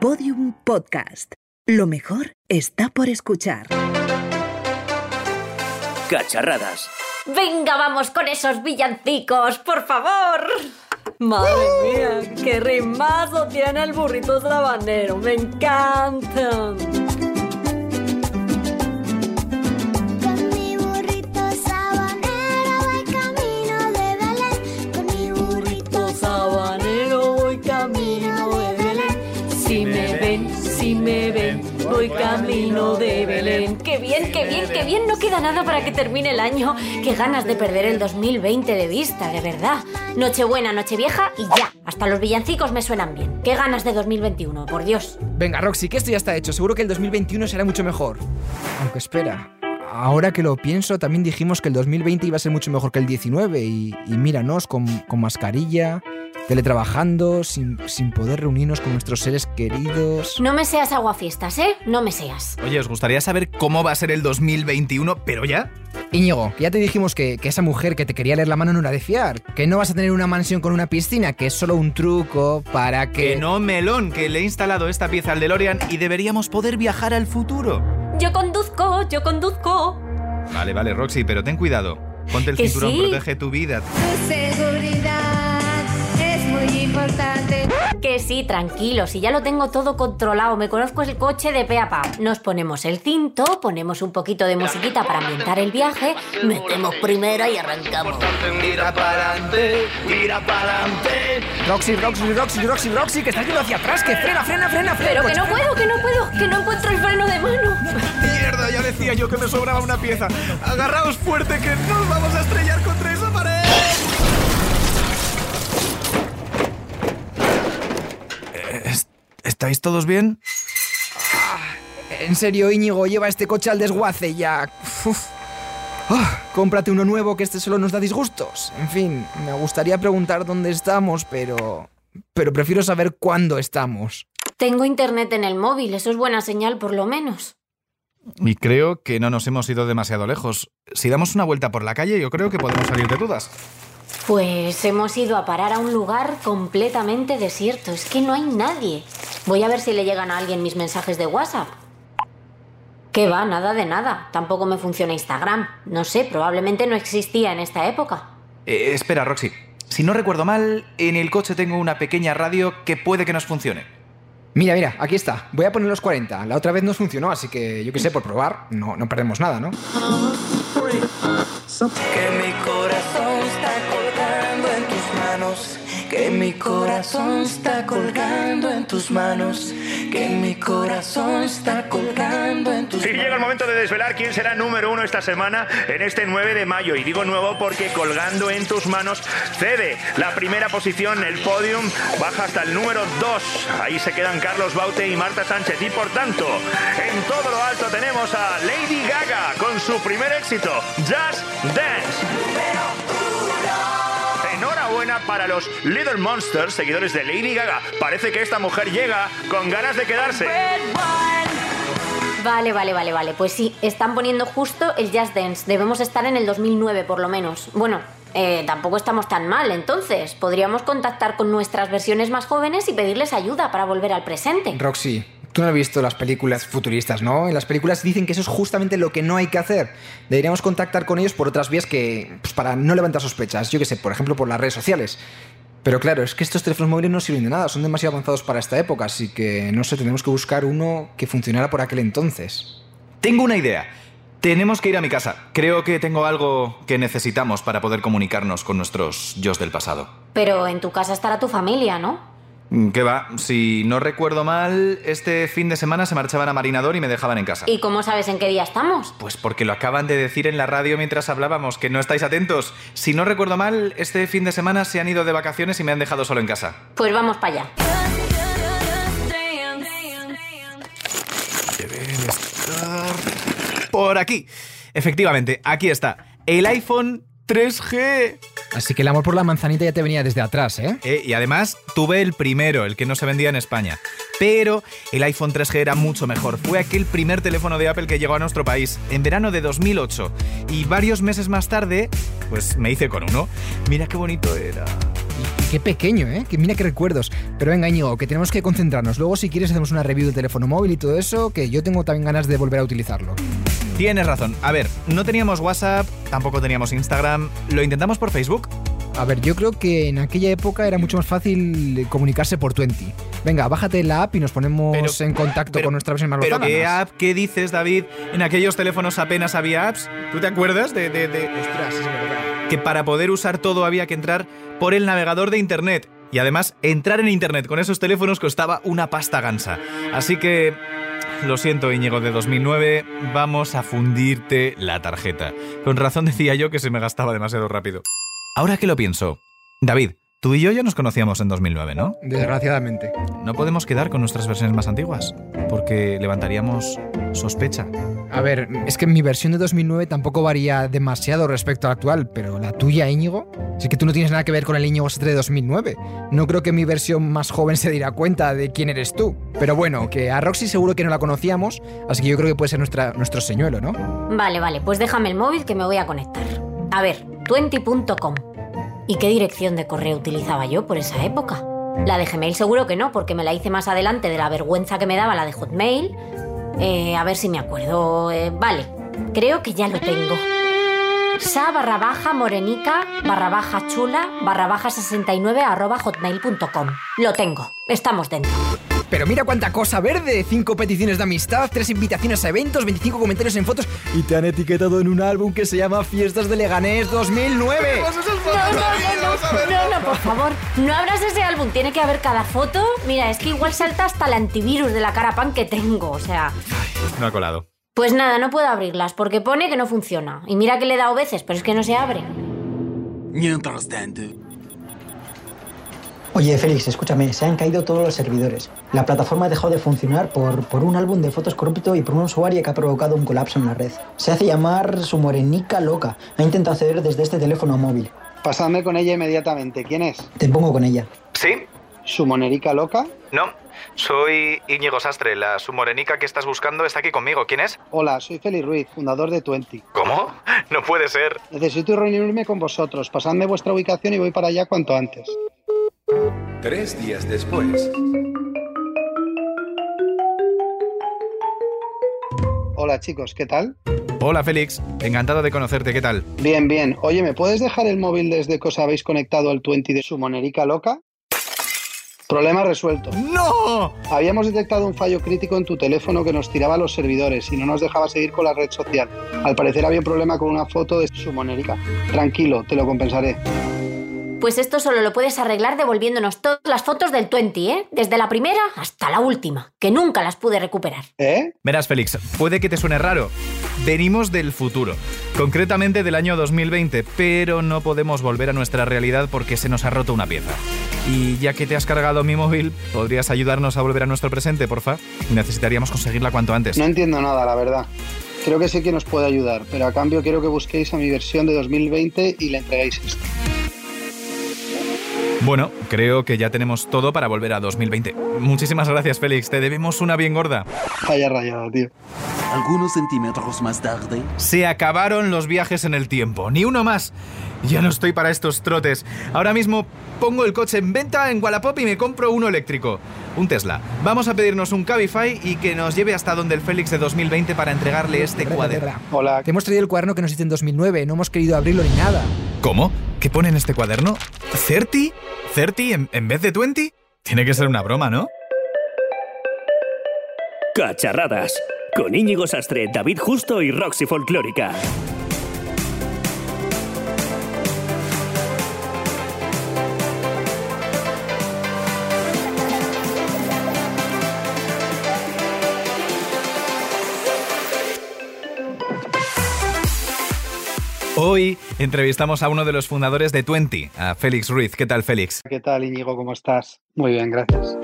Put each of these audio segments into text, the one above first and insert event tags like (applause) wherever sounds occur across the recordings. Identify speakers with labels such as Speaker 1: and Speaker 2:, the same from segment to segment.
Speaker 1: Podium Podcast. Lo mejor está por escuchar.
Speaker 2: Cacharradas.
Speaker 3: Venga, vamos con esos villancicos, por favor. Madre mía, qué rimazo tiene el burrito sabanero. Me encantan.
Speaker 4: Voy camino de Belén.
Speaker 3: Qué bien, qué bien, qué bien. No queda nada para que termine el año. Qué ganas de perder el 2020 de vista, de verdad. Nochebuena, Nochevieja y ya. Hasta los villancicos me suenan bien. Qué ganas de 2021, por Dios.
Speaker 5: Venga, Roxy, que esto ya está hecho. Seguro que el 2021 será mucho mejor. Aunque espera. Ahora que lo pienso, también dijimos que el 2020 iba a ser mucho mejor que el 19 y, y míranos con, con mascarilla, teletrabajando, sin, sin poder reunirnos con nuestros seres queridos.
Speaker 3: No me seas aguafiestas, ¿eh? No me seas.
Speaker 6: Oye, ¿os gustaría saber cómo va a ser el 2021, pero ya?
Speaker 5: Íñigo, ya te dijimos que, que esa mujer que te quería leer la mano no era de fiar, que no vas a tener una mansión con una piscina, que es solo un truco para que...
Speaker 6: Que no, melón, que le he instalado esta pieza al DeLorean y deberíamos poder viajar al futuro.
Speaker 3: Yo conduzco, yo conduzco.
Speaker 6: Vale, vale, Roxy, pero ten cuidado. Ponte el cinturón,
Speaker 3: sí.
Speaker 6: protege tu vida.
Speaker 4: Tu seguridad importante.
Speaker 3: Que sí, tranquilo, si ya lo tengo todo controlado, me conozco el coche de pe a pa. Nos ponemos el cinto, ponemos un poquito de musiquita para ambientar el viaje, metemos primera y arrancamos.
Speaker 6: Mira para adelante, mira para adelante.
Speaker 5: Roxy, Roxy, Roxy, Roxy, Roxy, que estás yendo hacia atrás, que frena, frena, frena, frena.
Speaker 3: Pero que
Speaker 5: coche,
Speaker 3: no puedo, que no puedo, que no encuentro el freno de mano.
Speaker 6: Mierda, ya decía yo que me sobraba una pieza. Agarraos fuerte que nos vamos a estrellar contra esa ¿Estáis todos bien?
Speaker 5: En serio, Íñigo, lleva este coche al desguace ya. Uf. Ah, cómprate uno nuevo que este solo nos da disgustos. En fin, me gustaría preguntar dónde estamos, pero... Pero prefiero saber cuándo estamos.
Speaker 3: Tengo internet en el móvil, eso es buena señal por lo menos.
Speaker 6: Y creo que no nos hemos ido demasiado lejos. Si damos una vuelta por la calle, yo creo que podemos salir de dudas.
Speaker 3: Pues hemos ido a parar a un lugar completamente desierto, es que no hay nadie. Voy a ver si le llegan a alguien mis mensajes de WhatsApp. ¿Qué va? Nada de nada. Tampoco me funciona Instagram. No sé, probablemente no existía en esta época.
Speaker 6: Eh, espera, Roxy. Si no recuerdo mal, en el coche tengo una pequeña radio que puede que nos funcione.
Speaker 5: Mira, mira, aquí está. Voy a poner los 40. La otra vez nos funcionó, así que yo qué sé, por probar, no, no perdemos nada, ¿no?
Speaker 7: Que mi corazón Mi corazón está colgando en tus manos. Que mi corazón está colgando en tus
Speaker 8: Sí, llega el momento de desvelar quién será número uno esta semana en este 9 de mayo. Y digo nuevo porque colgando en tus manos cede la primera posición, el podium baja hasta el número 2. Ahí se quedan Carlos Baute y Marta Sánchez. Y por tanto, en todo lo alto tenemos a Lady Gaga con su primer éxito, Just Dance. Para los Little Monsters, seguidores de Lady Gaga. Parece que esta mujer llega con ganas de quedarse.
Speaker 3: Vale, vale, vale, vale. Pues sí, están poniendo justo el Just Dance. Debemos estar en el 2009 por lo menos. Bueno, eh, tampoco estamos tan mal, entonces. Podríamos contactar con nuestras versiones más jóvenes y pedirles ayuda para volver al presente.
Speaker 5: Roxy, tú no has visto las películas futuristas, ¿no? En las películas dicen que eso es justamente lo que no hay que hacer. Deberíamos contactar con ellos por otras vías que. Pues para no levantar sospechas. Yo qué sé, por ejemplo, por las redes sociales. Pero claro, es que estos teléfonos móviles no sirven de nada, son demasiado avanzados para esta época, así que no sé, tenemos que buscar uno que funcionara por aquel entonces.
Speaker 6: Tengo una idea. Tenemos que ir a mi casa. Creo que tengo algo que necesitamos para poder comunicarnos con nuestros yo del pasado.
Speaker 3: Pero en tu casa estará tu familia, ¿no?
Speaker 6: ¿Qué va? Si no recuerdo mal, este fin de semana se marchaban a Marinador y me dejaban en casa.
Speaker 3: ¿Y cómo sabes en qué día estamos?
Speaker 6: Pues porque lo acaban de decir en la radio mientras hablábamos, que no estáis atentos. Si no recuerdo mal, este fin de semana se han ido de vacaciones y me han dejado solo en casa.
Speaker 3: Pues vamos para allá.
Speaker 6: Deben estar por aquí. Efectivamente, aquí está. El iPhone 3G.
Speaker 5: Así que el amor por la manzanita ya te venía desde atrás, ¿eh?
Speaker 6: Eh, y además tuve el primero, el que no se vendía en España. Pero el iPhone 3G era mucho mejor. Fue aquel primer teléfono de Apple que llegó a nuestro país en verano de 2008. Y varios meses más tarde, pues me hice con uno. Mira qué bonito era.
Speaker 5: Qué pequeño, ¿eh? Que mira qué recuerdos. Pero venga, Íñigo, que tenemos que concentrarnos. Luego, si quieres, hacemos una review del teléfono móvil y todo eso, que yo tengo también ganas de volver a utilizarlo.
Speaker 6: Tienes razón. A ver, no teníamos WhatsApp, tampoco teníamos Instagram. ¿Lo intentamos por Facebook?
Speaker 5: A ver, yo creo que en aquella época era mucho más fácil comunicarse por Twenty. Venga, bájate la app y nos ponemos
Speaker 6: Pero-
Speaker 5: en contacto
Speaker 6: pero-
Speaker 5: con nuestra versión más
Speaker 6: ¿Pero qué app? ¿Qué dices, David? En aquellos teléfonos apenas había apps. ¿Tú te acuerdas de, de- de-
Speaker 5: Ostras, es verdad.
Speaker 6: que para poder usar todo había que entrar por el navegador de Internet? Y además, entrar en Internet con esos teléfonos costaba una pasta gansa. Así que... Lo siento, Íñigo de 2009, vamos a fundirte la tarjeta. Con razón decía yo que se me gastaba demasiado rápido. Ahora que lo pienso, David, tú y yo ya nos conocíamos en 2009, ¿no?
Speaker 5: Desgraciadamente.
Speaker 6: No podemos quedar con nuestras versiones más antiguas, porque levantaríamos sospecha.
Speaker 5: A ver, es que mi versión de 2009 tampoco varía demasiado respecto a la actual, pero la tuya, Íñigo, sí que tú no tienes nada que ver con el Íñigo Sastre de 2009. No creo que mi versión más joven se diera cuenta de quién eres tú. Pero bueno, que a Roxy seguro que no la conocíamos, así que yo creo que puede ser nuestra, nuestro señuelo, ¿no?
Speaker 3: Vale, vale, pues déjame el móvil que me voy a conectar. A ver, twenty.com. ¿Y qué dirección de correo utilizaba yo por esa época? La de Gmail seguro que no, porque me la hice más adelante de la vergüenza que me daba la de Hotmail. Eh, a ver si me acuerdo. Eh, vale, creo que ya lo tengo. Sa barra baja morenica barra baja chula barra baja 69 arroba hotmail.com. Lo tengo, estamos dentro.
Speaker 5: Pero mira cuánta cosa verde, cinco peticiones de amistad, tres invitaciones a eventos, 25 comentarios en fotos y te han etiquetado en un álbum que se llama Fiestas de Leganés 2009.
Speaker 3: No, no, no, no, no, no, por favor, no abras ese álbum, tiene que haber cada foto. Mira, es que igual salta hasta el antivirus de la carapan que tengo, o sea.
Speaker 6: No ha colado.
Speaker 3: Pues nada, no puedo abrirlas porque pone que no funciona. Y mira que le he dado veces, pero es que no se abre.
Speaker 2: Mientras tanto,
Speaker 9: Oye, Félix, escúchame, se han caído todos los servidores. La plataforma ha dejado de funcionar por, por un álbum de fotos corrupto y por un usuario que ha provocado un colapso en la red. Se hace llamar su morenica loca. Ha intentado acceder desde este teléfono móvil.
Speaker 10: Pasadme con ella inmediatamente. ¿Quién es?
Speaker 9: Te pongo con ella.
Speaker 6: ¿Sí?
Speaker 10: ¿Su monerica loca?
Speaker 6: No. Soy Íñigo Sastre. La submorenica que estás buscando está aquí conmigo. ¿Quién es?
Speaker 10: Hola, soy Félix Ruiz, fundador de Twenty.
Speaker 6: ¿Cómo? (laughs) No puede ser.
Speaker 10: Necesito reunirme con vosotros. Pasadme vuestra ubicación y voy para allá cuanto antes.
Speaker 11: Tres días después.
Speaker 10: Hola chicos, ¿qué tal?
Speaker 6: Hola, Félix. Encantado de conocerte. ¿Qué tal?
Speaker 10: Bien, bien. Oye, ¿me puedes dejar el móvil desde que os habéis conectado al Twenty de su monerica loca? Problema resuelto.
Speaker 6: ¡No!
Speaker 10: Habíamos detectado un fallo crítico en tu teléfono que nos tiraba los servidores y no nos dejaba seguir con la red social. Al parecer había un problema con una foto de su monerica. Tranquilo, te lo compensaré.
Speaker 3: Pues esto solo lo puedes arreglar devolviéndonos todas las fotos del 20, ¿eh? Desde la primera hasta la última, que nunca las pude recuperar.
Speaker 10: ¿Eh?
Speaker 6: Verás, Félix, puede que te suene raro. Venimos del futuro, concretamente del año 2020, pero no podemos volver a nuestra realidad porque se nos ha roto una pieza. Y ya que te has cargado mi móvil, ¿podrías ayudarnos a volver a nuestro presente, porfa? Necesitaríamos conseguirla cuanto antes.
Speaker 10: No entiendo nada, la verdad. Creo que sé quién os puede ayudar, pero a cambio quiero que busquéis a mi versión de 2020 y le entreguéis esto.
Speaker 6: Bueno, creo que ya tenemos todo para volver a 2020. Muchísimas gracias, Félix. Te debemos una bien gorda.
Speaker 10: Vaya rayado, tío.
Speaker 2: Algunos centímetros más tarde,
Speaker 6: Se acabaron los viajes en el tiempo, ni uno más. Ya no estoy para estos trotes. Ahora mismo pongo el coche en venta en Wallapop y me compro uno eléctrico. Un Tesla. Vamos a pedirnos un Cabify y que nos lleve hasta donde el Félix de 2020 para entregarle este cuaderno.
Speaker 10: Hola.
Speaker 5: Te hemos traído el cuaderno que nos hice en 2009, no hemos querido abrirlo ni nada.
Speaker 6: ¿Cómo? ¿Qué pone en este cuaderno? ¿30? ¿30 en, en vez de 20? Tiene que ser una broma, ¿no?
Speaker 12: Cacharradas. Con Íñigo Sastre, David Justo y Roxy Folclórica.
Speaker 6: Hoy entrevistamos a uno de los fundadores de 20, a Félix Ruiz. ¿Qué tal, Félix?
Speaker 10: ¿Qué tal, Íñigo? ¿Cómo estás? Muy bien, gracias.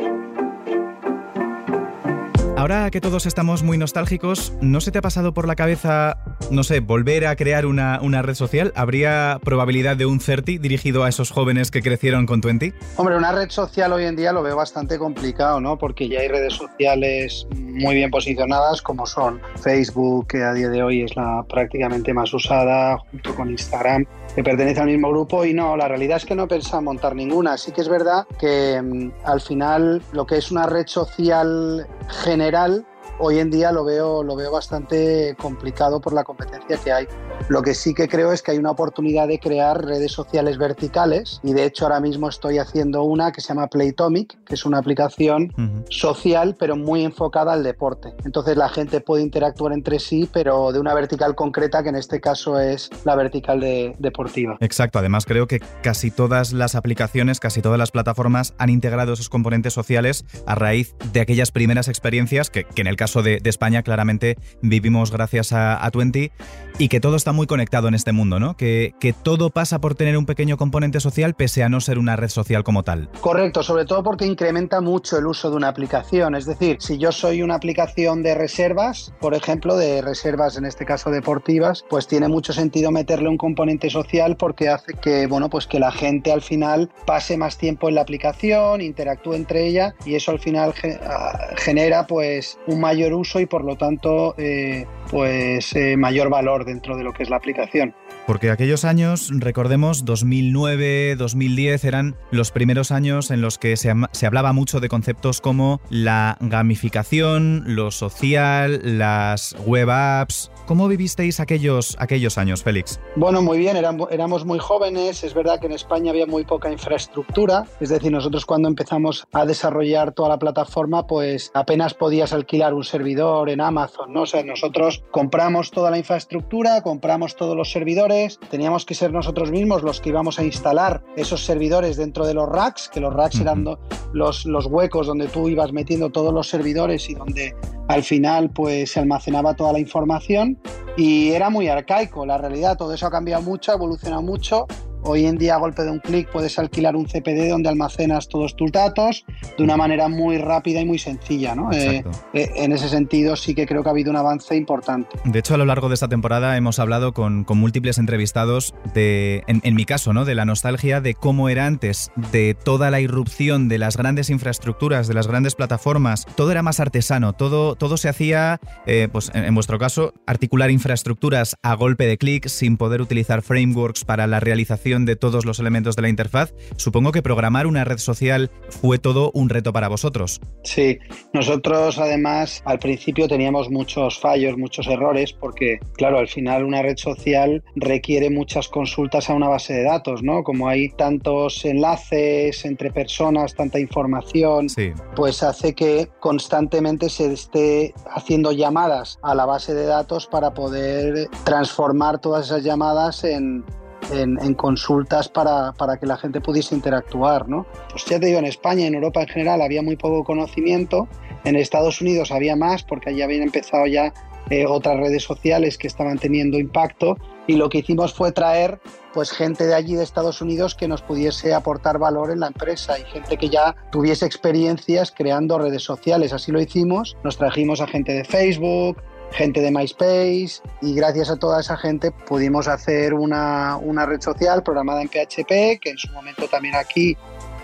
Speaker 6: Ahora que todos estamos muy nostálgicos, ¿no se te ha pasado por la cabeza, no sé, volver a crear una, una red social? ¿Habría probabilidad de un 30 dirigido a esos jóvenes que crecieron con 20?
Speaker 10: Hombre, una red social hoy en día lo veo bastante complicado, ¿no? Porque ya hay redes sociales muy bien posicionadas como son Facebook, que a día de hoy es la prácticamente más usada, junto con Instagram. Que pertenece al mismo grupo y no, la realidad es que no pensaba montar ninguna. Sí que es verdad que mm, al final lo que es una red social general hoy en día lo veo, lo veo bastante complicado por la competencia que hay. Lo que sí que creo es que hay una oportunidad de crear redes sociales verticales y de hecho ahora mismo estoy haciendo una que se llama Playtomic, que es una aplicación social pero muy enfocada al deporte. Entonces la gente puede interactuar entre sí pero de una vertical concreta que en este caso es la vertical de- deportiva.
Speaker 6: Exacto, además creo que casi todas las aplicaciones, casi todas las plataformas han integrado esos componentes sociales a raíz de aquellas primeras experiencias que, que en el caso de, de España claramente vivimos gracias a, a Twenty y que todo está muy conectado en este mundo, ¿no? Que, que todo pasa por tener un pequeño componente social pese a no ser una red social como tal.
Speaker 10: Correcto, sobre todo porque incrementa mucho el uso de una aplicación. Es decir, si yo soy una aplicación de reservas, por ejemplo, de reservas en este caso deportivas, pues tiene mucho sentido meterle un componente social porque hace que, bueno, pues que la gente al final pase más tiempo en la aplicación, interactúe entre ella y eso al final ah, genera pues un mayor uso y por lo tanto eh, pues eh, mayor valor dentro de lo que es la aplicación.
Speaker 6: Porque aquellos años, recordemos, 2009, 2010 eran los primeros años en los que se, se hablaba mucho de conceptos como la gamificación, lo social, las web apps. ¿Cómo vivisteis aquellos, aquellos años, Félix?
Speaker 10: Bueno, muy bien, éram- éramos muy jóvenes, es verdad que en España había muy poca infraestructura, es decir, nosotros cuando empezamos a desarrollar toda la plataforma, pues apenas podías alquilar un servidor en Amazon, ¿no? O nosotros compramos toda la infraestructura, compramos todos los servidores, teníamos que ser nosotros mismos los que íbamos a instalar esos servidores dentro de los racks, que los racks eran los, los huecos donde tú ibas metiendo todos los servidores y donde al final pues se almacenaba toda la información y era muy arcaico, la realidad, todo eso ha cambiado mucho, ha evolucionado mucho. Hoy en día a golpe de un clic puedes alquilar un CPD donde almacenas todos tus datos de una manera muy rápida y muy sencilla. ¿no? Eh, eh, en ese sentido sí que creo que ha habido un avance importante.
Speaker 6: De hecho, a lo largo de esta temporada hemos hablado con, con múltiples entrevistados de, en, en mi caso, ¿no? De la nostalgia de cómo era antes, de toda la irrupción de las grandes infraestructuras, de las grandes plataformas. Todo era más artesano, todo, todo se hacía, eh, pues en, en vuestro caso, articular infraestructuras a golpe de clic sin poder utilizar frameworks para la realización de todos los elementos de la interfaz. Supongo que programar una red social fue todo un reto para vosotros.
Speaker 10: Sí, nosotros además al principio teníamos muchos fallos, muchos errores, porque claro, al final una red social requiere muchas consultas a una base de datos, ¿no? Como hay tantos enlaces entre personas, tanta información,
Speaker 6: Sí.
Speaker 10: pues hace que constantemente se esté haciendo llamadas a la base de datos para poder transformar todas esas llamadas en, en- consultas para, para que la gente pudiese interactuar. ¿no? Pues ya te digo, en España y en Europa en general había muy poco conocimiento, en Estados Unidos había más porque allí habían empezado ya eh, otras redes sociales que estaban teniendo impacto y lo que hicimos fue traer pues gente de allí de Estados Unidos que nos pudiese aportar valor en la empresa y gente que ya tuviese experiencias creando redes sociales. Así lo hicimos, nos trajimos a gente de Facebook, gente de MySpace y gracias a toda esa gente pudimos hacer una, una red social programada en PHP que en su momento también aquí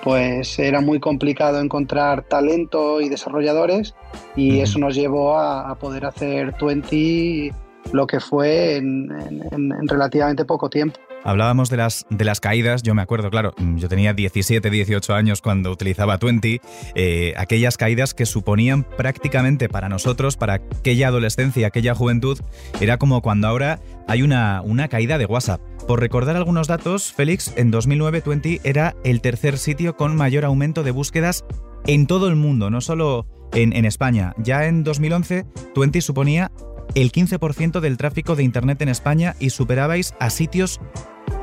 Speaker 10: pues era muy complicado encontrar talento y desarrolladores y eso nos llevó a, a poder hacer 20 lo que fue en- en- en relativamente poco tiempo.
Speaker 6: Hablábamos de las, de las caídas, yo me acuerdo, claro, mm, yo tenía 17, 18 años cuando utilizaba Twenty, eh, aquellas caídas que suponían prácticamente para nosotros, para aquella adolescencia, aquella juventud, era como cuando ahora hay una, una caída de WhatsApp. Por recordar algunos datos, Félix, en 2009 Twenty era el tercer sitio con mayor aumento de búsquedas en todo el mundo, no solo en, en España. Ya en 2011, Twenty suponía el 15% del tráfico de Internet en España y superabais a sitios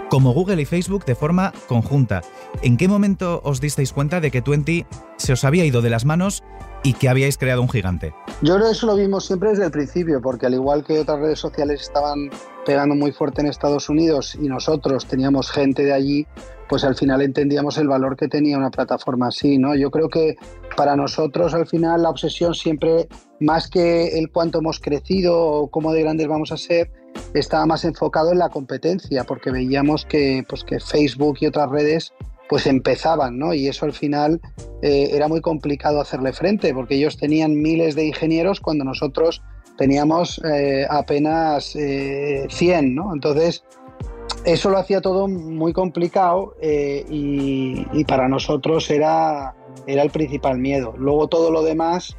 Speaker 6: como Google y Facebook de forma conjunta. ¿En qué momento os disteis cuenta de que Twenty se os había ido de las manos y que habíais creado un gigante?
Speaker 10: Yo creo que eso lo vimos siempre desde el principio, porque al igual que otras redes sociales estaban pegando muy fuerte en Estados Unidos y nosotros teníamos gente de allí, pues al final entendíamos el valor que tenía una plataforma así, ¿no? Yo creo que para nosotros al final la obsesión siempre, más que el cuánto hemos crecido o cómo de grandes vamos a ser, estaba más enfocado en la competencia, porque veíamos que, pues, que Facebook y otras redes pues empezaban, ¿no? Y eso al final eh, era muy complicado hacerle frente, porque ellos tenían miles de ingenieros cuando nosotros teníamos eh, apenas eh, 100, ¿no? Entonces, eso lo hacía todo muy complicado eh, y, y para nosotros era, era el principal miedo. Luego todo lo demás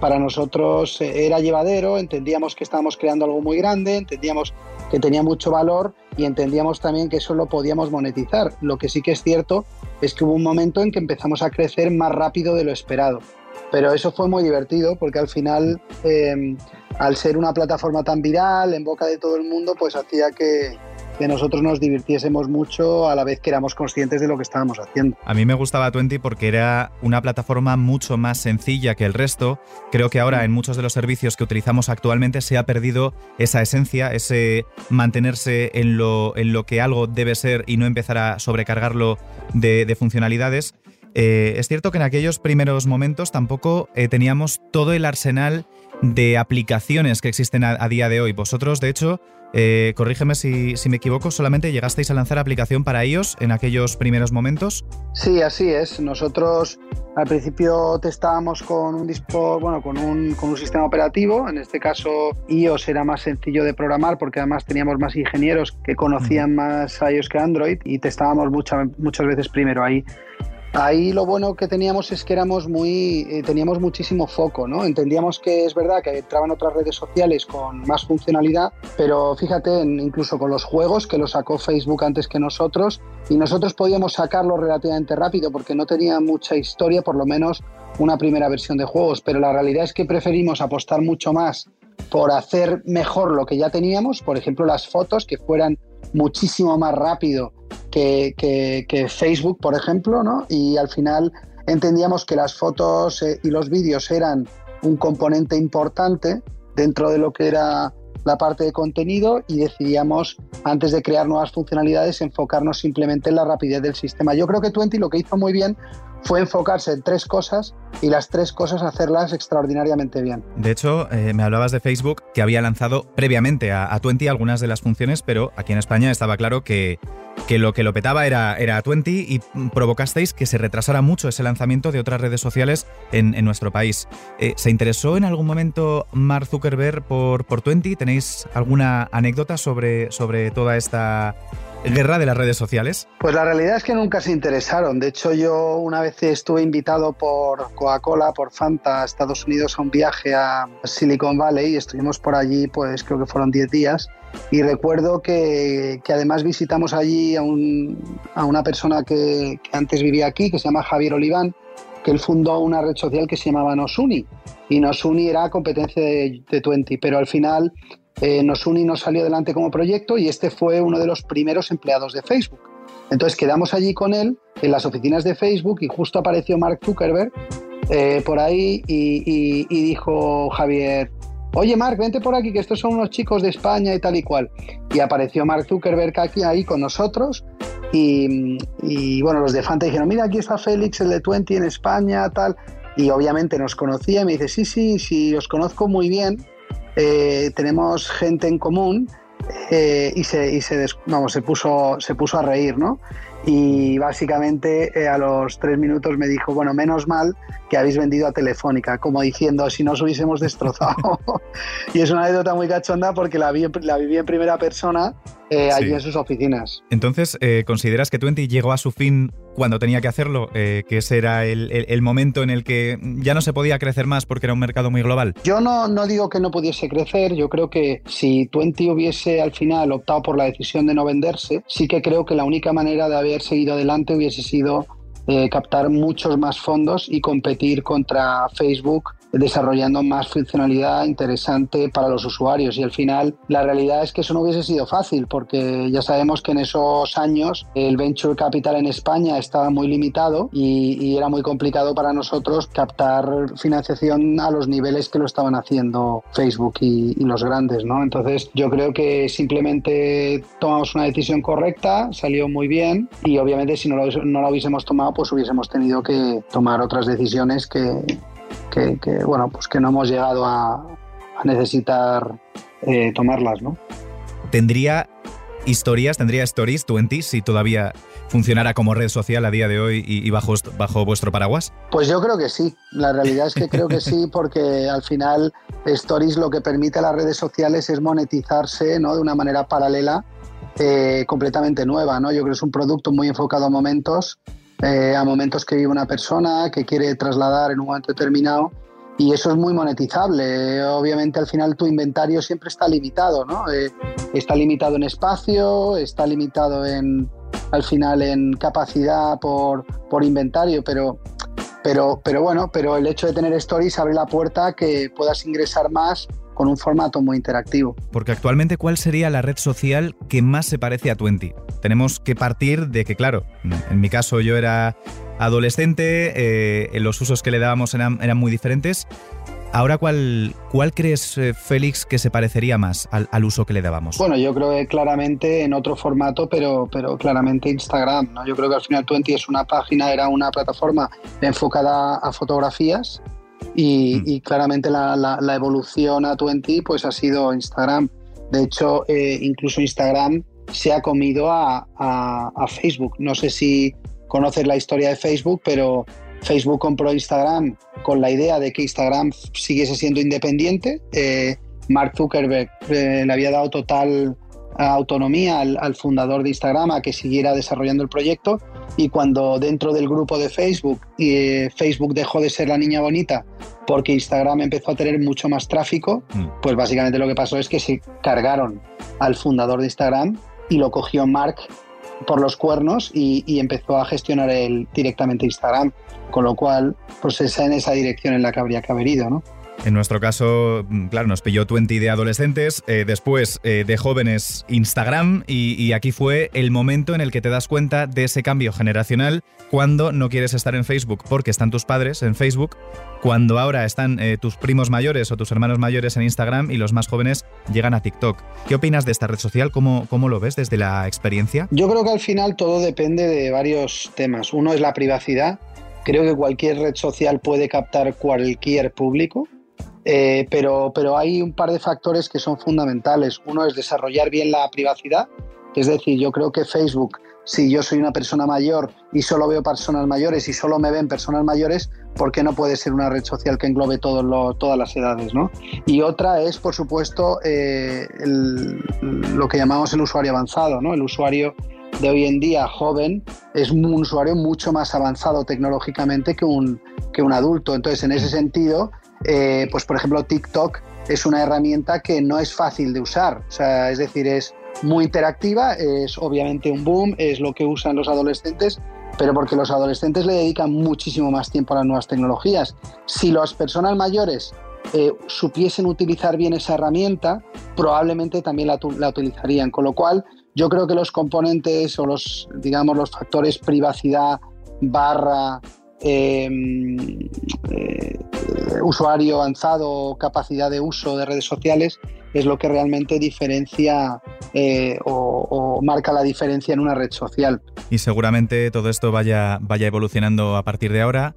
Speaker 10: para nosotros eh, era llevadero, entendíamos que estábamos creando algo muy grande, entendíamos que tenía mucho valor y entendíamos también que eso lo podíamos monetizar. Lo que sí que es cierto es que hubo un momento en que empezamos a crecer más rápido de lo esperado. Pero eso fue muy divertido porque al final, eh, al ser una plataforma tan viral, en boca de todo el mundo, pues hacía que, que nosotros nos divirtiésemos mucho a la vez que éramos conscientes de lo que estábamos haciendo.
Speaker 6: A mí me gustaba Twenty porque era una plataforma mucho más sencilla que el resto. Creo que ahora en muchos de los servicios que utilizamos actualmente se ha perdido esa esencia, ese mantenerse en lo, en lo que algo debe ser y no empezar a sobrecargarlo de, de funcionalidades. Eh, es cierto que en aquellos primeros momentos tampoco eh, teníamos todo el arsenal de aplicaciones que existen a, a día de hoy. Vosotros, de hecho, eh, corrígeme si, si, me equivoco, solamente llegasteis a lanzar aplicación para iOS en aquellos primeros momentos.
Speaker 10: Sí, así es. Nosotros al principio testábamos con un dispo, bueno, con un, con un sistema operativo. En este caso, iOS era más sencillo de programar porque además teníamos más ingenieros que conocían más iOS que Android y testábamos mucha, muchas veces primero ahí. Ahí lo bueno que teníamos es que éramos muy, eh, teníamos muchísimo foco, ¿no? Entendíamos que es verdad que entraban otras redes sociales con más funcionalidad, pero fíjate, incluso con los juegos, que lo sacó Facebook antes que nosotros, y nosotros podíamos sacarlo relativamente rápido porque no tenía mucha historia, por lo menos una primera versión de juegos, pero la realidad es que preferimos apostar mucho más por hacer mejor lo que ya teníamos, por ejemplo las fotos, que fueran muchísimo más rápido que, Facebook, por ejemplo, ¿no? Y al final entendíamos que las fotos eh, y los vídeos eran un componente importante dentro de lo que era la parte de contenido y decidíamos, antes de crear nuevas funcionalidades, enfocarnos simplemente en la rapidez del sistema. Yo creo que Twenty lo que hizo muy bien fue enfocarse en tres cosas y las tres cosas hacerlas extraordinariamente bien.
Speaker 6: De hecho, eh, me hablabas de Facebook que había lanzado previamente a, a Twenty algunas de las funciones, pero aquí en España estaba claro que, que lo que lo petaba era, era Twenty y provocasteis que se retrasara mucho ese lanzamiento de otras redes sociales en, en nuestro país. Eh, ¿Se interesó en algún momento Mark Zuckerberg por, por Twenty? ¿Tenéis alguna anécdota sobre, sobre toda esta guerra de las redes sociales?
Speaker 10: Pues la realidad es que nunca se interesaron. De hecho, yo una vez estuve invitado por Coca-Cola, por Fanta, a Estados Unidos a un viaje a Silicon Valley y estuvimos por allí, pues creo que fueron 10 días. Y recuerdo que, que además visitamos allí a, un, a una persona que, que, antes vivía aquí, que se llama Javier Oliván, que él fundó una red social que se llamaba Nosuni. Y Nosuni era competencia de, de Twenty, pero al final eh, Nosuni no salió adelante como proyecto y este fue uno de los primeros empleados de Facebook. Entonces quedamos allí con él en las oficinas de Facebook y justo apareció Mark Zuckerberg eh, por ahí y, y, y, dijo Javier, oye Mark, vente por aquí que estos son unos chicos de España y tal y cual. Y apareció Mark Zuckerberg aquí ahí con nosotros y, y bueno, los de Fanta dijeron, mira, aquí está Félix, el de Twenty en España, tal. Y obviamente nos conocía y me dice, sí, sí, sí, os conozco muy bien eh, tenemos gente en común eh, y, se, y se, vamos, se, puso, se puso a reír, ¿no? Y básicamente eh, a los tres minutos me dijo, bueno, menos mal que habéis vendido a Telefónica, como diciendo, si no os hubiésemos destrozado. (laughs) y es una anécdota muy cachonda porque la, vi, la viví en primera persona eh, allí sí. en sus oficinas.
Speaker 6: Entonces, eh, ¿consideras que Twenty llegó a su fin cuando tenía que hacerlo? Eh, que ese era el, el, momento en el que ya no se podía crecer más porque era un mercado muy global.
Speaker 10: Yo no, no digo que no pudiese crecer, yo creo que si Twenty hubiese al final optado por la decisión de no venderse, sí que creo que la única manera de haber seguido adelante hubiese sido eh, captar muchos más fondos y competir contra Facebook desarrollando más funcionalidad interesante para los usuarios y al final la realidad es que eso no hubiese sido fácil porque ya sabemos que en esos años el venture capital en España estaba muy limitado y, y era muy complicado para nosotros captar financiación a los niveles que lo estaban haciendo Facebook y, y los grandes, ¿no? Entonces yo creo que simplemente tomamos una decisión correcta, salió muy bien y obviamente si no lo, no lo hubiésemos tomado pues hubiésemos tenido que tomar otras decisiones que, que, que, bueno, pues que no hemos llegado a, a necesitar eh, tomarlas, ¿no?
Speaker 6: ¿Tendría historias, tendría stories 20 si todavía funcionara como red social a día de hoy y, y bajo, bajo vuestro paraguas?
Speaker 10: Pues yo creo que sí. La realidad es que creo que sí, porque al final Stories lo que permite a las redes sociales es monetizarse ¿no? de una manera paralela eh, completamente nueva, ¿no? Yo creo que es un producto muy enfocado a momentos, eh, a momentos que vive una persona, que quiere trasladar en un momento determinado y eso es muy monetizable. Obviamente al final tu inventario siempre está limitado, ¿no? Eh, está limitado en espacio, está limitado en al final en capacidad por, por inventario, pero pero, pero bueno, pero el hecho de tener stories abre la puerta a que puedas ingresar más con un formato muy interactivo.
Speaker 6: Porque actualmente, ¿cuál sería la red social que más se parece a Twenty? Tenemos que partir de que, claro, en mi caso yo era adolescente, eh, los usos que le dábamos eran, eran muy diferentes. Ahora, ¿cuál, cuál crees, eh, Félix, que se parecería más al, al, uso que le dábamos?
Speaker 10: Bueno, yo creo que claramente en otro formato, pero, pero claramente Instagram. ¿no? Yo creo que al final Twenty es una página, era una plataforma enfocada a fotografías y, mm. y claramente la, la, la, evolución a Twenty pues ha sido Instagram. De hecho, eh, incluso Instagram se ha comido a, a, a Facebook. No sé si conoces la historia de Facebook, pero Facebook compró Instagram con la idea de que Instagram siguiese siendo independiente. Eh, Mark Zuckerberg eh, le había dado total autonomía al, al, fundador de Instagram a que siguiera desarrollando el proyecto y cuando dentro del grupo de Facebook eh, Facebook dejó de ser la niña bonita porque Instagram empezó a tener mucho más tráfico, mm. pues básicamente lo que pasó es que se cargaron al fundador de Instagram y lo cogió Mark por los cuernos y, y empezó a gestionar el, directamente Instagram con lo cual, pues es en esa dirección en la que habría que haber ido, ¿no?
Speaker 6: En nuestro caso, mm, claro, nos pilló Twenty de adolescentes, eh, después eh, de jóvenes Instagram y, y, aquí fue el momento en el que te das cuenta de ese cambio generacional cuando no quieres estar en Facebook porque están tus padres en Facebook, cuando ahora están eh, tus primos mayores o tus hermanos mayores en Instagram y los más jóvenes llegan a TikTok. ¿Qué opinas de esta red social? ¿Cómo, ¿Cómo lo ves desde la experiencia?
Speaker 10: Yo creo que al final todo depende de varios temas. Uno es la privacidad. Creo que cualquier red social puede captar cualquier público, eh, pero, pero hay un par de factores que son fundamentales. Uno es desarrollar bien la privacidad, es decir, yo creo que Facebook, si yo soy una persona mayor y solo veo personas mayores y solo me ven personas mayores, ¿por qué no puede ser una red social que englobe todos lo, todas las edades? ¿no? Y otra es, por supuesto, eh, el, lo que llamamos el usuario avanzado, ¿no? el usuario de hoy en día joven es un usuario mucho más avanzado tecnológicamente que un, que un adulto. Entonces, en ese sentido, eh, pues por ejemplo TikTok es una herramienta que no es fácil de usar, o sea, es decir, es muy interactiva, es obviamente un boom, es lo que usan los adolescentes, pero porque los adolescentes le dedican muchísimo más tiempo a las nuevas tecnologías. Si las personas mayores eh, supiesen utilizar bien esa herramienta, probablemente también la, la utilizarían, con lo cual yo creo que los componentes o los, digamos, los factores privacidad barra eh, eh, usuario avanzado, capacidad de uso de redes sociales, es lo que realmente diferencia eh, o, o, marca la diferencia en una red social.
Speaker 6: Y seguramente todo esto vaya, vaya evolucionando a partir de ahora.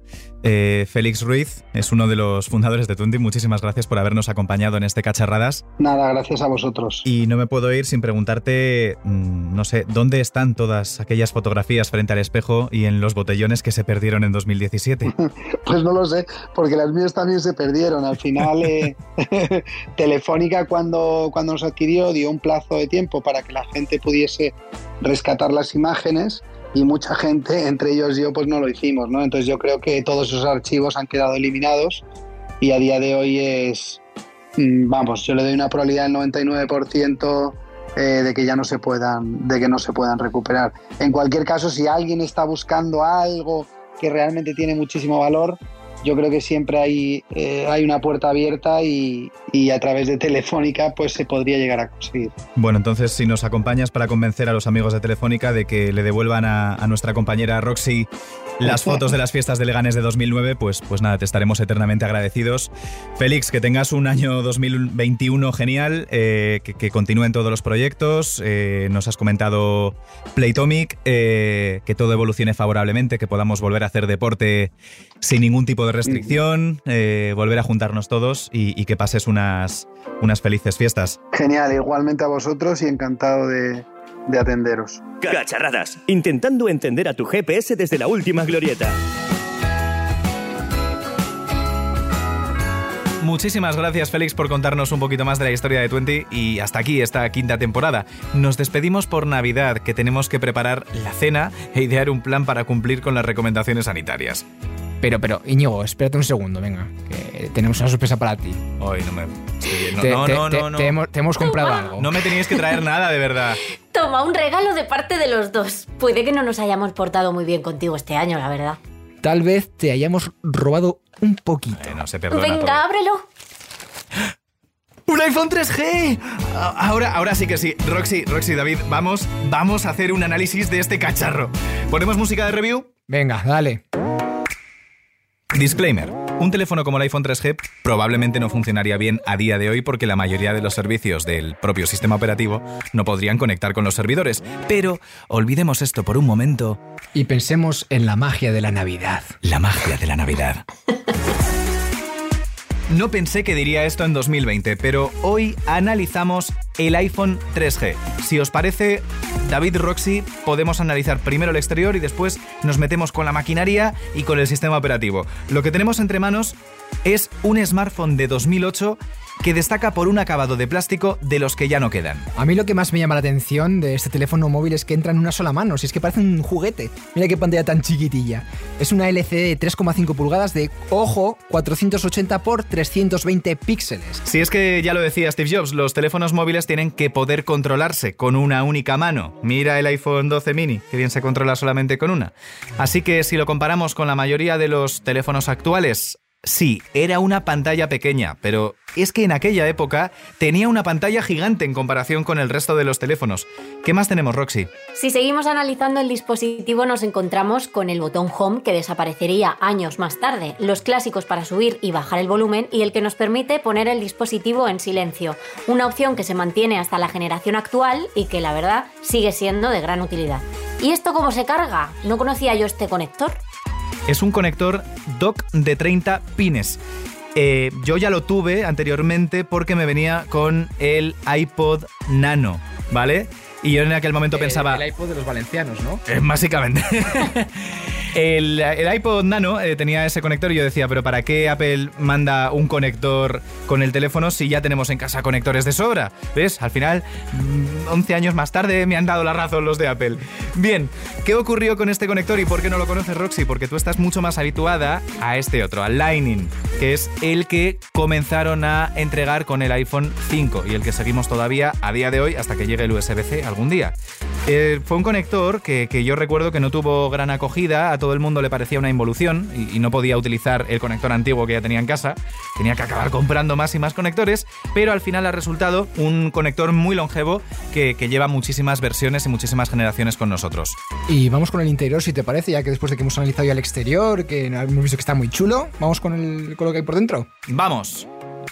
Speaker 6: Eh, Félix Ruiz es uno de los fundadores de Twenty. Muchísimas gracias por habernos acompañado en este Cacharradas.
Speaker 10: Nada, gracias a vosotros.
Speaker 6: Y no me puedo ir sin preguntarte, mm, no sé, ¿dónde están todas aquellas fotografías frente al espejo y en los botellones que se perdieron en 2017? (laughs)
Speaker 10: pues no lo sé, porque las mías también se perdieron. Al final, eh, (laughs) Telefónica cuando, cuando nos adquirió dio un plazo de tiempo para que la gente pudiese rescatar las imágenes y mucha gente, entre ellos yo, pues no lo hicimos, ¿no? Entonces yo creo que todos esos archivos han quedado eliminados y a día de hoy es, mm, vamos, yo le doy una probabilidad del 99% eh, de que ya no se puedan, de que no se puedan recuperar. En cualquier caso, si alguien está buscando algo que realmente tiene muchísimo valor, yo creo que siempre hay, eh, hay una puerta abierta y, y, a través de Telefónica pues se podría llegar a conseguir.
Speaker 6: Bueno, entonces si nos acompañas para convencer a los amigos de Telefónica de que le devuelvan a, a nuestra compañera Roxy las fotos de las fiestas de Leganes de 2009, pues, pues nada, te estaremos eternamente agradecidos. Félix, que tengas un año 2021 genial, eh, que, continúen todos los proyectos. Eh, nos has comentado Playtomic, eh, que todo evolucione favorablemente, que podamos volver a hacer deporte sin ningún tipo de restricción, volver a juntarnos todos y, y, que pases unas, unas felices fiestas.
Speaker 10: Genial, igualmente a vosotros y encantado de, de atenderos.
Speaker 12: Cacharradas, intentando entender a tu GPS desde la última glorieta.
Speaker 6: Muchísimas gracias Félix por contarnos un poquito más de la historia de Twenty y hasta aquí esta quinta temporada. Nos despedimos por Navidad, que tenemos que preparar la cena e idear un plan para cumplir con las recomendaciones sanitarias.
Speaker 5: Pero, pero, Íñigo, espérate un segundo, venga, que tenemos una sorpresa para ti.
Speaker 6: Hoy no me... No,
Speaker 5: Te-
Speaker 6: no,
Speaker 5: te-
Speaker 6: no,
Speaker 5: te-
Speaker 6: no, no.
Speaker 5: te hemos, te hemos comprado algo.
Speaker 6: No me teníais que traer nada, de verdad.
Speaker 3: Toma un regalo de parte de los dos. Puede que no nos hayamos portado muy bien contigo este año, la verdad.
Speaker 5: Tal vez te hayamos robado un poquito.
Speaker 6: no se perdona
Speaker 3: Venga,
Speaker 6: todo.
Speaker 3: ábrelo.
Speaker 6: ¡Un iPhone 3G! A- Ahora, ahora sí que sí. Roxy, Roxy, David, vamos, vamos a hacer un análisis de este cacharro. ¿Ponemos música de review?
Speaker 5: Venga, dale.
Speaker 6: Disclaimer. Un teléfono como el iPhone 3G probablemente no funcionaría bien a día de hoy porque la mayoría de los servicios del propio sistema operativo no podrían conectar con los servidores. Pero olvidemos esto por un momento.
Speaker 5: Y pensemos en la magia de la Navidad.
Speaker 6: La magia de la Navidad. No pensé que diría esto en 2020, pero hoy analizamos el iPhone 3G. Si os parece, David Roxy, podemos analizar primero el exterior y después nos metemos con la maquinaria y con el sistema operativo. Lo que tenemos entre manos es un smartphone de 2008 que destaca por un acabado de plástico de los que ya no quedan.
Speaker 5: A mí lo que más me llama la atención de este teléfono móvil es que entra en una sola mano, si es que parece un juguete. Mira qué pantalla tan chiquitilla. Es una LCD de 3,5 pulgadas de, ojo, 480 por 320 píxeles.
Speaker 6: Si es que ya lo decía Steve Jobs, los teléfonos móviles tienen que poder controlarse con una única mano. Mira el iPhone 12 mini, que bien se controla solamente con una. Así que si lo comparamos con la mayoría de los teléfonos actuales, sí, era una pantalla pequeña, pero es que en aquella época tenía una pantalla gigante en comparación con el resto de los teléfonos. ¿Qué más tenemos, Roxy?
Speaker 3: Si seguimos analizando el dispositivo nos encontramos con el botón Home que desaparecería años más tarde, los clásicos para subir y bajar el volumen y el que nos permite poner el dispositivo en silencio, una opción que se mantiene hasta la generación actual y que la verdad sigue siendo de gran utilidad. ¿Y esto cómo se carga? No conocía yo este conector.
Speaker 6: Es un conector dock de 30 pines. Eh, yo ya lo tuve anteriormente porque me venía con el iPod Nano, ¿vale? Y yo en aquel momento pensaba...
Speaker 5: El iPod de los valencianos, ¿no?
Speaker 6: Eh, básicamente. (laughs) el, el iPod Nano eh, tenía ese conector y yo decía, pero ¿para qué Apple manda un conector con el teléfono si ya tenemos en casa conectores de sobra? ¿Ves? Al final, mm, 11 años más tarde me han dado la razón los de Apple. Bien, ¿qué ocurrió con este conector y por qué no lo conoces, Roxy? Porque tú estás mucho más habituada a este otro, al Lightning, que es el que comenzaron a entregar con el iPhone 5 y el que seguimos todavía a día de hoy hasta que llegue el USB-C algún día. Eh, fue un conector que, que yo recuerdo que no tuvo gran acogida, a todo el mundo le parecía una involución y, y no podía utilizar el conector antiguo que ya tenía en casa. Tenía que acabar comprando más y más conectores, pero al final ha resultado un conector muy longevo que, que lleva muchísimas versiones y muchísimas generaciones con nosotros.
Speaker 5: Y vamos con el interior, si te parece, ya que después de que hemos analizado ya el exterior, que hemos visto que está muy chulo, vamos con, el, con lo que hay por dentro.
Speaker 6: Vamos.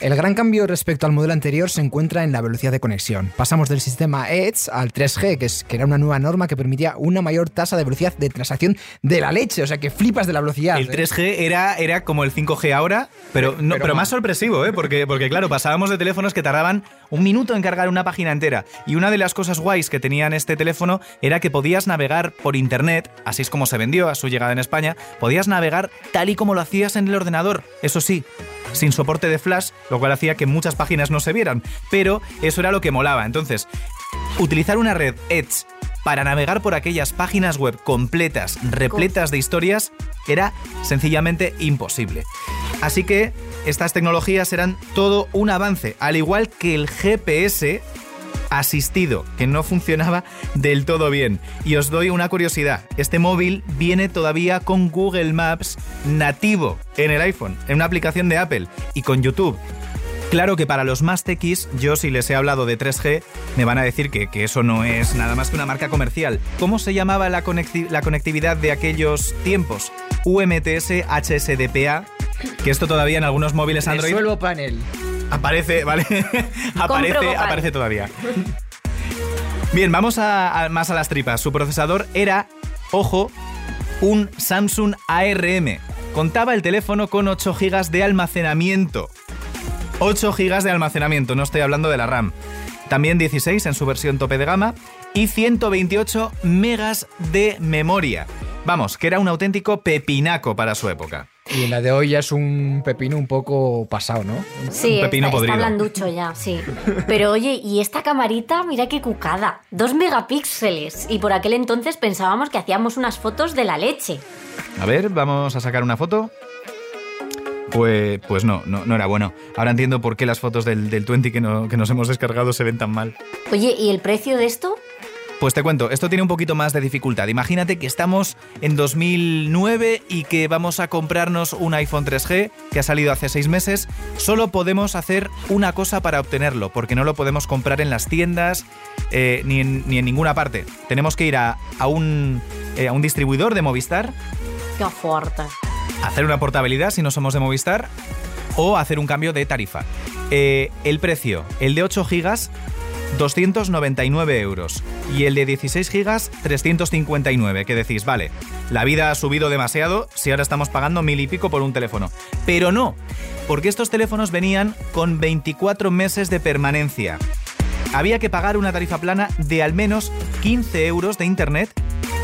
Speaker 5: El gran cambio respecto al modelo anterior se encuentra en la velocidad de conexión. Pasamos del sistema Edge al 3G, que, es, que era una nueva norma que permitía una mayor tasa de velocidad de transacción de la leche, o sea que flipas de la velocidad.
Speaker 6: El
Speaker 5: ¿eh?
Speaker 6: 3G era, era como el 5G ahora, pero, no,
Speaker 5: pero más
Speaker 6: sorpresivo, ¿eh? porque, porque claro, pasábamos de teléfonos que tardaban un minuto en cargar una página entera. Y una de las cosas guays que tenían este teléfono era que podías navegar por internet, así es como se vendió a su llegada en España, podías navegar tal y como lo hacías en el ordenador. Eso sí, sin soporte de flash, lo cual hacía que muchas páginas no se vieran, pero eso era lo que molaba. Entonces, utilizar una red Edge para navegar por aquellas páginas web completas, repletas de historias, era sencillamente imposible. Así que estas tecnologías eran todo un avance, al igual que el GPS asistido, que no funcionaba del todo bien. Y os doy una curiosidad, este móvil viene todavía con Google Maps nativo en el iPhone, en una aplicación de Apple y con YouTube. Claro que para los más tequis, yo si les he hablado de 3G, me van a decir que, que eso no es nada más que una marca comercial. ¿Cómo se llamaba la, conecti- la conectividad de aquellos tiempos? UMTS HSDPA, que esto todavía en algunos móviles Android
Speaker 5: Resuelvo panel.
Speaker 6: aparece, ¿vale? (laughs) aparece, aparece todavía. Bien, vamos a, a- más a las tripas. Su procesador era, ojo, un Samsung ARM. Contaba el teléfono con 8 GB de almacenamiento. 8 GB de almacenamiento, no estoy hablando de la RAM. También 16 en su versión tope de gama y 128 megas de memoria. Vamos, que era un auténtico pepinaco para su época.
Speaker 5: Y en la de hoy ya es un pepino un poco pasado, ¿no?
Speaker 3: Sí,
Speaker 6: pepino
Speaker 3: está, está
Speaker 6: podrido.
Speaker 3: blanducho ya, sí. Pero oye, y esta camarita, mira qué cucada. Dos megapíxeles. Y por aquel entonces pensábamos que hacíamos unas fotos de la leche.
Speaker 6: A ver, vamos a sacar una foto. Pues, pues no, no, no era bueno. Ahora entiendo por qué las fotos del, del 20 que, no- que nos hemos descargado se ven tan mal.
Speaker 3: Oye, ¿y el precio de esto?
Speaker 6: Pues te cuento, esto tiene un poquito más de dificultad. Imagínate que estamos en 2009 y que vamos a comprarnos un iPhone 3G que ha salido hace seis meses. Solo podemos hacer una cosa para obtenerlo, porque no lo podemos comprar en las tiendas eh, ni, en, ni en ninguna parte. Tenemos que ir a, a un, eh, a un distribuidor de Movistar,
Speaker 3: Qué fuerte.
Speaker 6: Hacer una portabilidad si no somos de Movistar o hacer un cambio de tarifa. Eh, el precio, el de 8 gigas, 299 euros. Y el de 16 gigas, 359. Que decís, vale, la vida ha subido demasiado si ahora estamos pagando mil y pico por un teléfono. Pero no, porque estos teléfonos venían con 24 meses de permanencia. Había que pagar una tarifa plana de al menos 15 euros de internet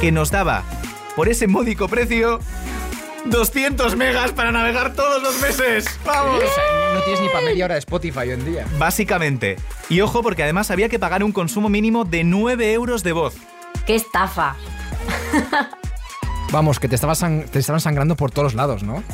Speaker 6: que nos daba, por ese módico precio, 200 megas para navegar todos los meses. ¡Vamos!
Speaker 5: No tienes ni para media hora de Spotify hoy en día.
Speaker 6: Básicamente. Y ojo, porque además había que pagar un consumo mínimo de 9 euros de voz.
Speaker 3: Qué estafa.
Speaker 5: Vamos, que te, estabas te estaban sangrando por todos lados, ¿no?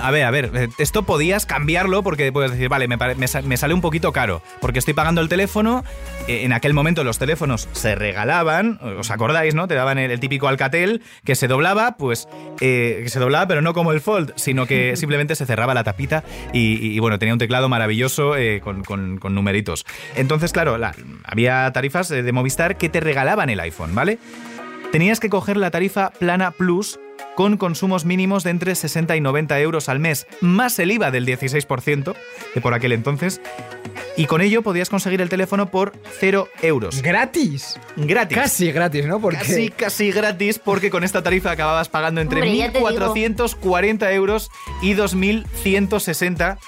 Speaker 6: A ver, a ver, eh, esto podías cambiarlo porque puedes decir, vale, me, me sa- me sale un poquito caro, porque estoy pagando el teléfono. eh, En aquel momento los teléfonos se regalaban, ¿os acordáis, no? Te daban el, el típico Alcatel que se doblaba, pues eh, que se doblaba, pero no como el Fold, sino que (laughs) simplemente se cerraba la tapita y, y, bueno, tenía un teclado maravilloso eh, con, con- con numeritos. Entonces, claro, la- había tarifas eh, de Movistar que te regalaban el iPhone, ¿vale? Tenías que coger la tarifa Plana Plus con consumos mínimos de entre 60 y 90 euros al mes, más el IVA del 16% de por aquel entonces, y con ello podías conseguir el teléfono por 0 euros.
Speaker 5: ¡Gratis!
Speaker 6: Gratis.
Speaker 5: Casi gratis, ¿no? Porque
Speaker 6: Casi, casi gratis, porque con esta tarifa acababas pagando entre
Speaker 3: Hombre, ya te digo.
Speaker 6: 1.440 euros y 2.160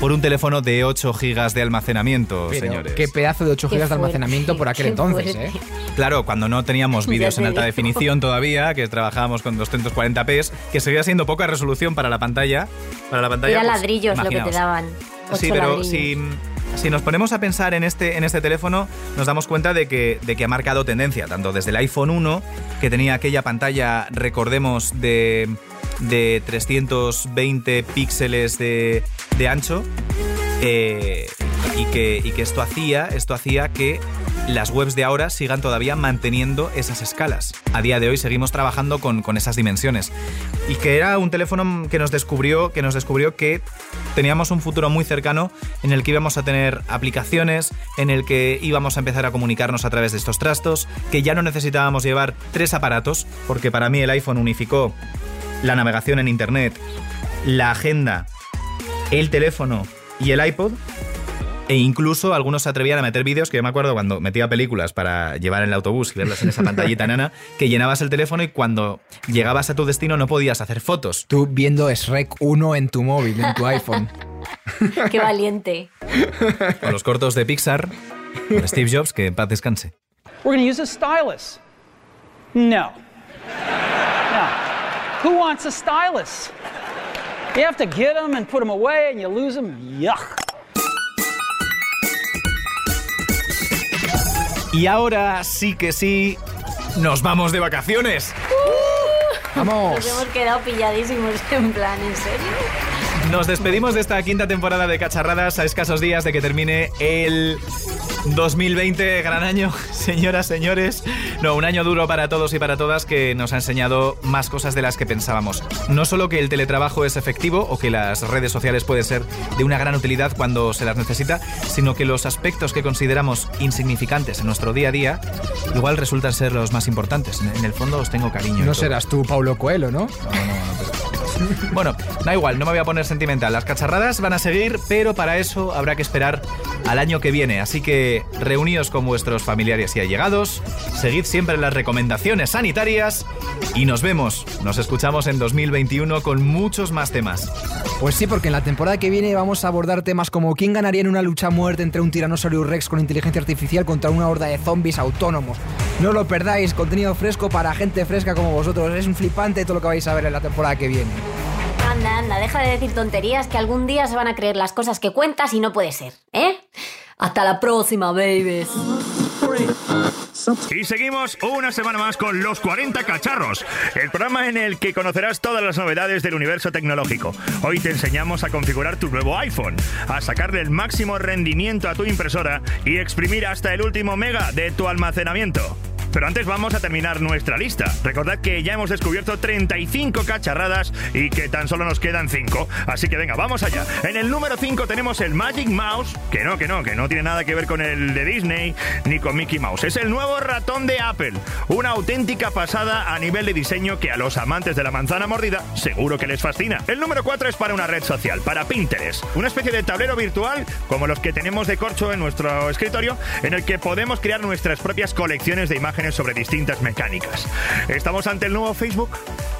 Speaker 6: por un teléfono de 8 gigas de almacenamiento,
Speaker 5: Pero
Speaker 6: señores.
Speaker 5: qué pedazo de 8
Speaker 3: Qué
Speaker 5: gigas de almacenamiento por aquel entonces,
Speaker 3: fuerte.
Speaker 5: ¿eh?
Speaker 6: Claro, cuando no teníamos vídeos en alta definición todavía, que trabajábamos con 240p, que seguía siendo poca resolución para la pantalla. Para la pantalla
Speaker 3: Era
Speaker 6: pues,
Speaker 3: ladrillos lo que te daban.
Speaker 6: Sí, pero si, si nos ponemos a pensar en este, en este teléfono, nos damos cuenta de que, de que ha marcado tendencia, tanto desde el iPhone 1, que tenía aquella pantalla, recordemos, de, de 320 píxeles de, ancho, eh, y, que, y que esto hacía, esto hacía que las webs de ahora sigan todavía manteniendo esas escalas. A día de hoy seguimos trabajando con, con esas dimensiones. Y que era un teléfono que nos descubrió, que nos descubrió que teníamos un futuro muy cercano en el que íbamos a tener aplicaciones, en el que íbamos a empezar a comunicarnos a través de estos trastos, que ya no necesitábamos llevar tres aparatos, porque para mí el iPhone unificó la navegación en internet, la agenda, el teléfono y el iPod. E incluso algunos se atrevían a meter vídeos, que yo me acuerdo cuando metía películas para llevar en el autobús y verlas en esa pantallita (laughs) nana, que llenabas el teléfono y cuando llegabas a tu destino no podías hacer fotos.
Speaker 5: Tú viendo Shrek 1 en tu móvil, en tu iPhone. (laughs)
Speaker 3: Qué valiente.
Speaker 6: O los cortos de Pixar, con Steve Jobs, que en paz descanse.
Speaker 13: We're going to use a stylus. No. No. Who wants a stylus? You have to get them and put them away and you lose them. Yuck.
Speaker 6: Y ahora sí que sí, nos vamos de vacaciones.
Speaker 5: ¡Vamos!
Speaker 3: Nos hemos quedado pilladísimos en plan, ¿en serio?
Speaker 6: Nos despedimos de esta quinta temporada de Cacharradas a escasos días de que termine el 2020, gran año, (laughs) señoras, señores. No, un año duro para todos y para todas que nos ha enseñado más cosas de las que pensábamos. No solo que el teletrabajo es efectivo o que las redes sociales pueden ser de una gran utilidad cuando se las necesita, sino que los aspectos que consideramos insignificantes en nuestro día a día igual resultan ser los más importantes. En el fondo os tengo cariño.
Speaker 5: No serás tú, Paulo Coelho, ¿no? (laughs)
Speaker 6: Bueno, da igual, no me voy a poner sentimental. Las cacharradas van a seguir, pero para eso habrá que esperar al año que viene. Así que reuníos con vuestros familiares y allegados, seguid siempre las recomendaciones sanitarias y nos vemos, nos escuchamos en 2021 con muchos más temas.
Speaker 5: Pues sí, porque en la temporada que viene vamos a abordar temas como quién ganaría en una lucha a muerte entre un tiranosaurio rex con inteligencia artificial contra una horda de zombies autónomos. No lo perdáis, contenido fresco para gente fresca como vosotros. Es un flipante todo lo que vais a ver en la temporada que viene.
Speaker 3: Anda, anda, deja de decir tonterías que algún día se van a creer las cosas que cuentas y no puede ser, ¿eh? Hasta la próxima, babies.
Speaker 8: Y seguimos una semana más con Los 40 Cacharros, el programa en el que conocerás todas las novedades del universo tecnológico. Hoy te enseñamos a configurar tu nuevo iPhone, a sacarle el máximo rendimiento a tu impresora y exprimir hasta el último mega de tu almacenamiento. Pero antes vamos a terminar nuestra lista. Recordad que ya hemos descubierto 35 cacharradas y que tan solo nos quedan 5. Así que venga, vamos allá. En el número 5 tenemos el Magic Mouse, que no, que no, que no tiene nada que ver con el de Disney ni con Mickey Mouse. Es el nuevo ratón de Apple. Una auténtica pasada a nivel de diseño que a los amantes de la manzana mordida seguro que les fascina. El número 4 es para una red social, para Pinterest. Una especie de tablero virtual como los que tenemos de corcho en nuestro escritorio, en el que podemos crear nuestras propias colecciones de imágenes sobre distintas mecánicas. ¿Estamos ante el nuevo Facebook?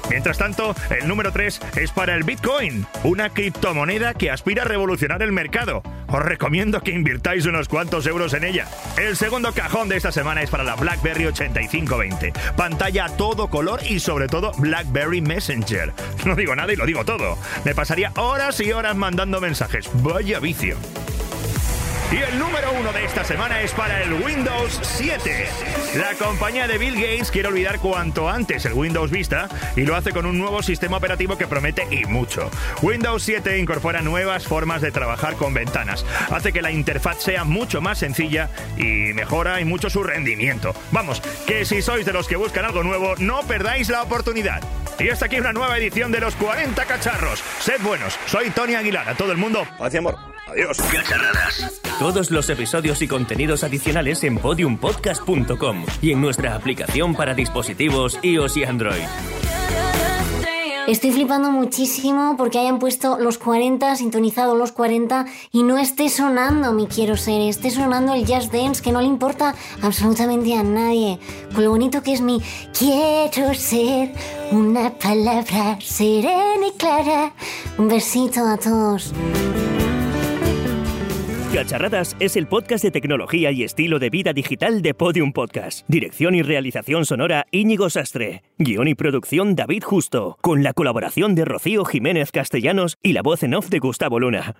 Speaker 8: Mientras tanto, el número 3 es para el Bitcoin, una criptomoneda que aspira a revolucionar el mercado. Os recomiendo que invirtáis unos cuantos euros en ella. El segundo cajón de esta semana es para la BlackBerry 8520. Pantalla todo color y sobre todo BlackBerry Messenger. No digo nada y lo digo todo. Me pasaría horas y horas mandando mensajes. Vaya vicio. Y el número uno de esta semana es para el Windows 7. La compañía de Bill Gates quiere olvidar cuanto antes el Windows Vista y lo hace con un nuevo sistema operativo que promete y mucho. Windows 7 incorpora nuevas formas de trabajar con ventanas, hace que la interfaz sea mucho más sencilla y mejora y mucho su rendimiento. Vamos, que si sois de los que buscan algo nuevo, no perdáis la oportunidad. Y hasta aquí una nueva edición de los 40 cacharros. Sed buenos, soy Tony Aguilar. A todo el mundo, paz y amor. Adiós.
Speaker 12: Cacharradas. Todos los episodios y contenidos adicionales en podiumpodcast.com y en nuestra aplicación para dispositivos iOS y Android.
Speaker 3: Estoy flipando muchísimo porque hayan puesto los 40, sintonizado los 40 y no esté sonando mi quiero ser, esté sonando el Just Dance que no le importa absolutamente a nadie. Con lo bonito que es mi quiero ser, una palabra serena y clara. Un besito a todos.
Speaker 12: Cacharradas es el podcast de tecnología y estilo de vida digital de Podium Podcast. Dirección y realización sonora Íñigo Sastre. Guión y producción David Justo. Con la colaboración de Rocío Jiménez Castellanos y la voz en off de Gustavo Luna.